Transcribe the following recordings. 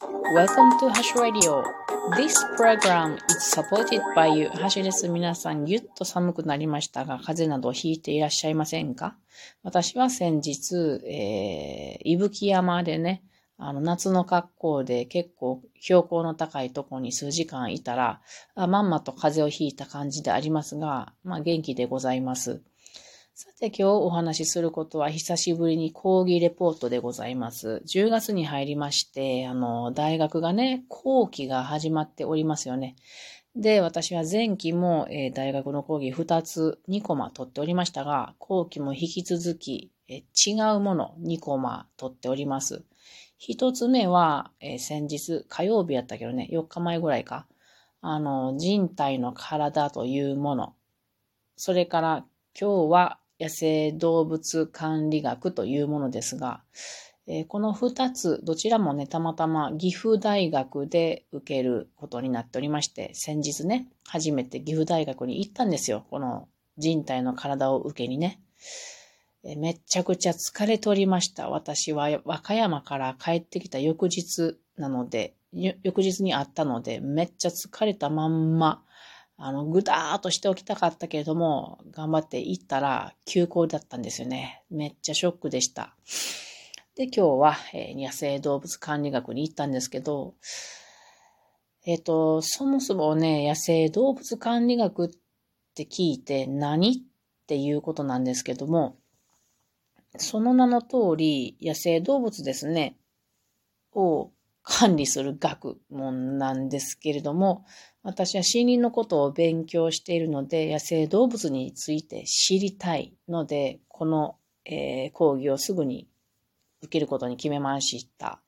Welcome to Hash Radio. This program is supported by you. ハシです。皆さん、ぎゅっと寒くなりましたが、風邪などひいていらっしゃいませんか私は先日、えー、伊吹山でね、あの、夏の格好で結構標高の高いところに数時間いたら、まんまと風邪をひいた感じでありますが、まあ元気でございます。さて今日お話しすることは久しぶりに講義レポートでございます。10月に入りまして、あの、大学がね、後期が始まっておりますよね。で、私は前期も、えー、大学の講義2つ、2コマ取っておりましたが、後期も引き続き、え、違うもの2コマ取っております。1つ目は、えー、先日、火曜日やったけどね、4日前ぐらいか。あの、人体の体というもの。それから今日は野生動物管理学というものですが、えー、この二つ、どちらもね、たまたま岐阜大学で受けることになっておりまして、先日ね、初めて岐阜大学に行ったんですよ。この人体の体を受けにね。えー、めちゃくちゃ疲れておりました。私は和歌山から帰ってきた翌日なので、翌日にあったので、めっちゃ疲れたまんま、あの、ぐだーっとしておきたかったけれども、頑張って行ったら休校だったんですよね。めっちゃショックでした。で、今日は、えー、野生動物管理学に行ったんですけど、えっ、ー、と、そもそもね、野生動物管理学って聞いて何っていうことなんですけども、その名の通り、野生動物ですね、を管理する学問なんですけれども、私は森林のことを勉強しているので、野生動物について知りたいので、この、えー、講義をすぐに受けることに決めました。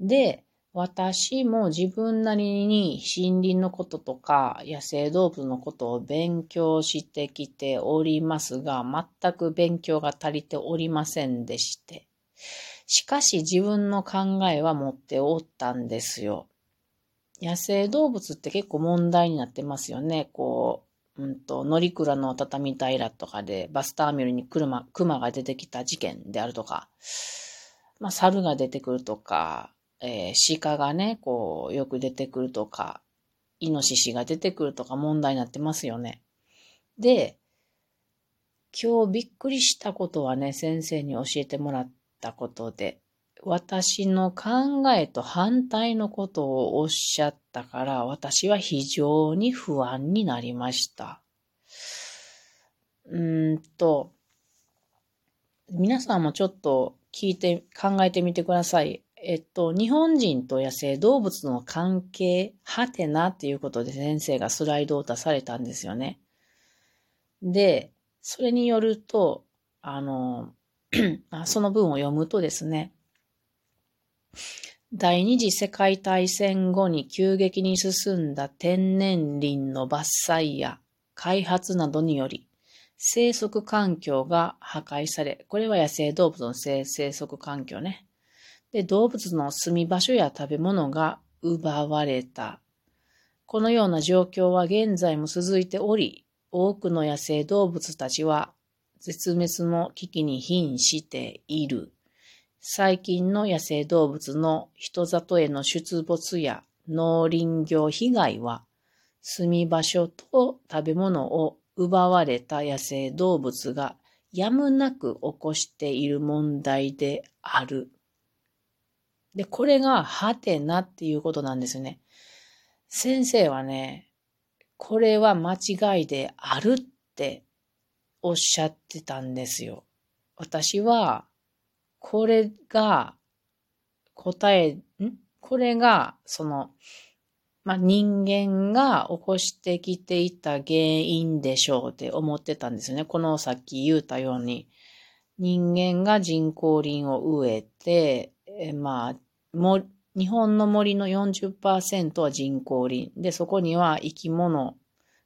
で、私も自分なりに森林のこととか野生動物のことを勉強してきておりますが、全く勉強が足りておりませんでして。しかし自分の考えは持っておったんですよ。野生動物って結構問題になってますよね。こう、うんと、乗鞍の畳平とかでバスターミルに車、熊が出てきた事件であるとか、まあ、猿が出てくるとか、えー、鹿がね、こう、よく出てくるとか、イノシシが出てくるとか問題になってますよね。で、今日びっくりしたことはね、先生に教えてもらってたことで、私の考えと反対のことをおっしゃったから、私は非常に不安になりました。うんと、皆さんもちょっと聞いて、考えてみてください。えっと、日本人と野生動物の関係、はてなっていうことで先生がスライドを出されたんですよね。で、それによると、あの、その文を読むとですね、第二次世界大戦後に急激に進んだ天然林の伐採や開発などにより、生息環境が破壊され、これは野生動物の生息環境ね。で、動物の住み場所や食べ物が奪われた。このような状況は現在も続いており、多くの野生動物たちは絶滅の危機に瀕している。最近の野生動物の人里への出没や農林業被害は、住み場所と食べ物を奪われた野生動物がやむなく起こしている問題である。で、これがハテナっていうことなんですね。先生はね、これは間違いであるっておっしゃってたんですよ。私はこれが答え、ん？これが、その、まあ、人間が起こしてきていた原因でしょうって思ってたんですよね。このさっき言ったように、人間が人工林を植えて、えまあ、も、日本の森の40%は人工林。で、そこには生き物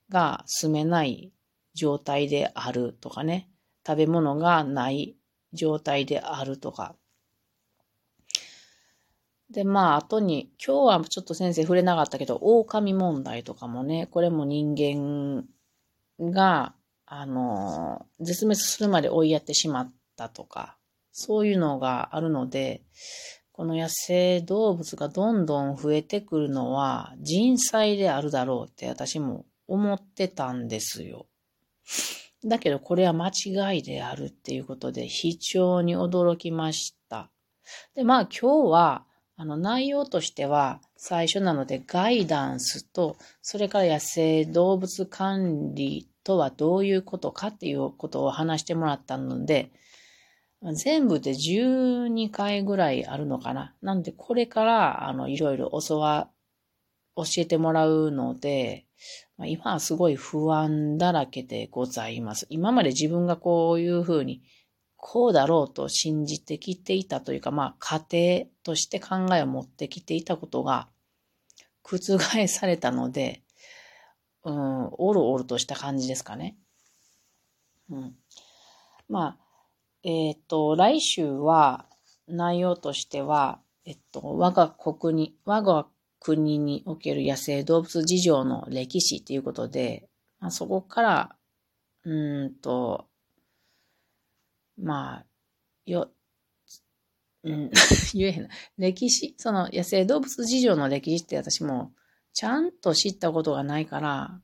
が住めない状態であるとかね。食べ物がない状態であるとか。で、まあ、後に、今日はちょっと先生触れなかったけど、狼問題とかもね、これも人間が、あの、絶滅するまで追いやってしまったとか、そういうのがあるので、この野生動物がどんどん増えてくるのは人災であるだろうって私も思ってたんですよ。だけどこれは間違いであるっていうことで非常に驚きました。で、まあ今日はあの内容としては最初なのでガイダンスとそれから野生動物管理とはどういうことかっていうことを話してもらったので全部で12回ぐらいあるのかな。なんでこれからあのいろいろ教わ、教えてもらうので、ま、今はすごい不安だらけでございます。今まで自分がこういうふうに、こうだろうと信じてきていたというか、まあ家庭として考えを持ってきていたことが覆されたので、うん、おろおろとした感じですかね。うん。まあ、えっ、と、来週は内容としては、えっと、我が国に、我が国における野生動物事情の歴史ということで、まあ、そこから、うんと、まあ、よ、うん、言えへんな。歴史、その野生動物事情の歴史って私もちゃんと知ったことがないから、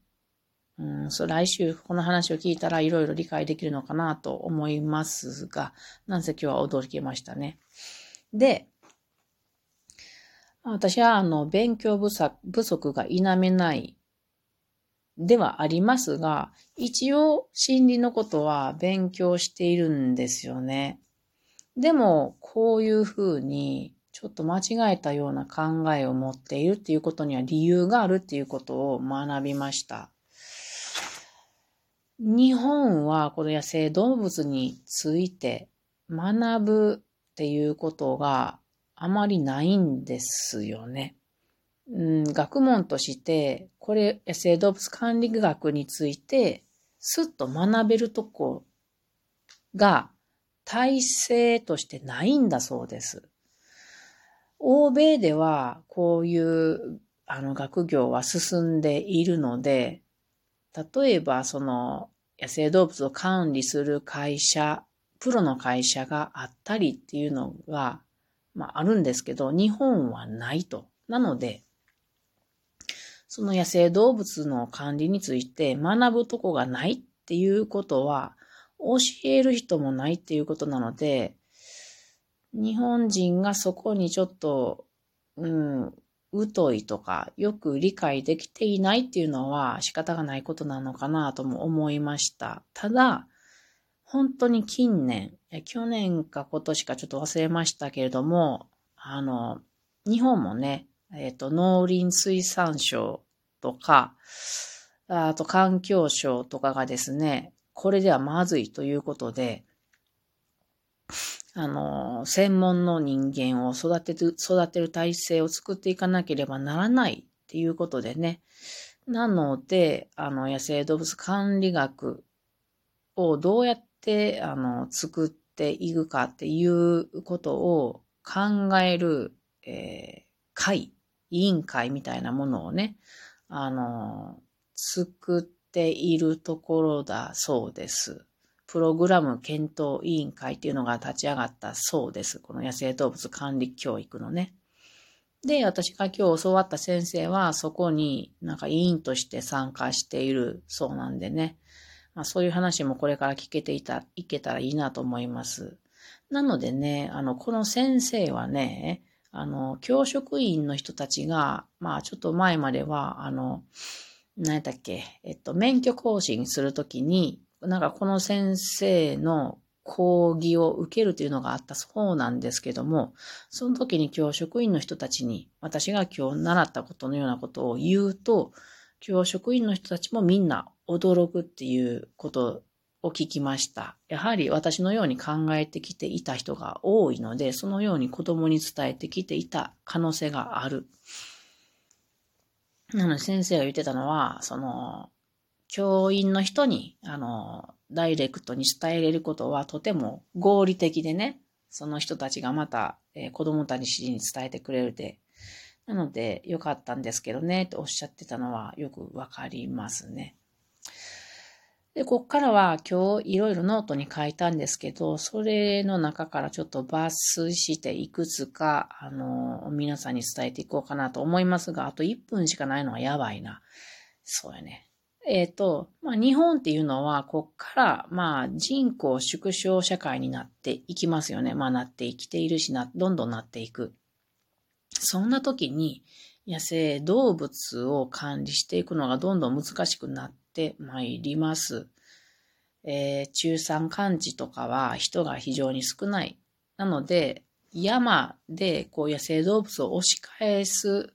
うん、そう来週この話を聞いたらいろいろ理解できるのかなと思いますが、なんせ今日は驚きましたね。で、私はあの勉強不足が否めないではありますが、一応心理のことは勉強しているんですよね。でも、こういうふうにちょっと間違えたような考えを持っているっていうことには理由があるっていうことを学びました。日本はこの野生動物について学ぶっていうことがあまりないんですよね。うん、学問として、これ野生動物管理学についてすっと学べるとこが体制としてないんだそうです。欧米ではこういうあの学業は進んでいるので、例えば、その、野生動物を管理する会社、プロの会社があったりっていうのが、まあ、あるんですけど、日本はないと。なので、その野生動物の管理について学ぶとこがないっていうことは、教える人もないっていうことなので、日本人がそこにちょっと、うん、疎いとか、よく理解できていないっていうのは仕方がないことなのかなとも思いました。ただ、本当に近年、去年か今年かちょっと忘れましたけれども、あの、日本もね、えっ、ー、と、農林水産省とか、あと環境省とかがですね、これではまずいということで、あの、専門の人間を育てる、育てる体制を作っていかなければならないっていうことでね。なので、あの、野生動物管理学をどうやって、あの、作っていくかっていうことを考える、えー、会、委員会みたいなものをね、あの、作っているところだそうです。プログラム検討委員会っていうのが立ち上がったそうです。この野生動物管理教育のね。で、私が今日教わった先生はそこになんか委員として参加しているそうなんでね。まあそういう話もこれから聞けていた、いけたらいいなと思います。なのでね、あの、この先生はね、あの、教職員の人たちが、まあちょっと前までは、あの、何やったっけ、えっと、免許更新するときに、なんかこの先生の講義を受けるというのがあったそうなんですけども、その時に教職員の人たちに私が今日習ったことのようなことを言うと、教職員の人たちもみんな驚くっていうことを聞きました。やはり私のように考えてきていた人が多いので、そのように子供に伝えてきていた可能性がある。なので先生が言ってたのは、その、教員の人に、あの、ダイレクトに伝えれることはとても合理的でね、その人たちがまた、えー、子供たちに伝えてくれるで、なので、よかったんですけどね、とおっしゃってたのはよくわかりますね。で、こっからは今日いろいろノートに書いたんですけど、それの中からちょっと抜粋していくつか、あの、皆さんに伝えていこうかなと思いますが、あと1分しかないのはやばいな。そうやね。えっ、ー、と、まあ、日本っていうのは、こっから、まあ、人口縮小社会になっていきますよね。まあ、なって生きているしな、どんどんなっていく。そんな時に、野生動物を管理していくのがどんどん難しくなってってまいります。えー、中山間地とかは人が非常に少ない。なので、山でこう野生動物を押し返す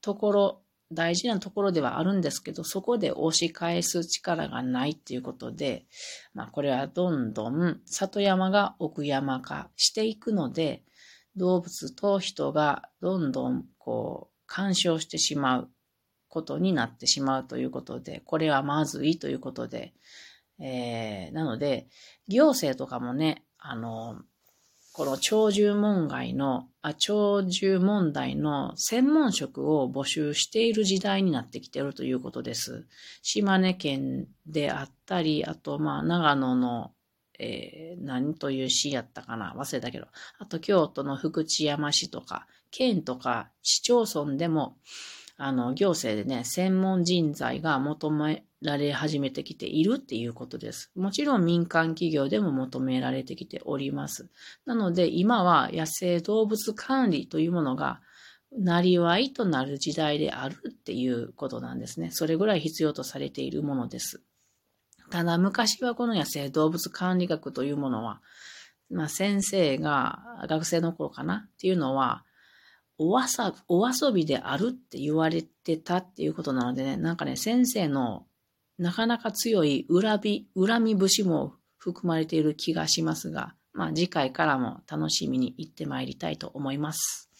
ところ、大事なところではあるんですけど、そこで押し返す力がないっていうことで、まあこれはどんどん里山が奥山化していくので、動物と人がどんどんこう干渉してしまうことになってしまうということで、これはまずいということで、えー、なので、行政とかもね、あの、この鳥獣問題の、あ、鳥獣問題の専門職を募集している時代になってきてるということです。島根県であったり、あと、まあ、長野の、えー、何という市やったかな忘れたけど、あと京都の福知山市とか、県とか市町村でも、あの、行政でね、専門人材が求められ始めてきているっていうことです。もちろん民間企業でも求められてきております。なので今は野生動物管理というものがなりわいとなる時代であるっていうことなんですね。それぐらい必要とされているものです。ただ昔はこの野生動物管理学というものは、まあ先生が学生の頃かなっていうのは、おわさ、お遊びであるって言われてたっていうことなのでね、なんかね、先生のなかなか強い恨み、恨み節も含まれている気がしますが、まあ次回からも楽しみに行ってまいりたいと思います。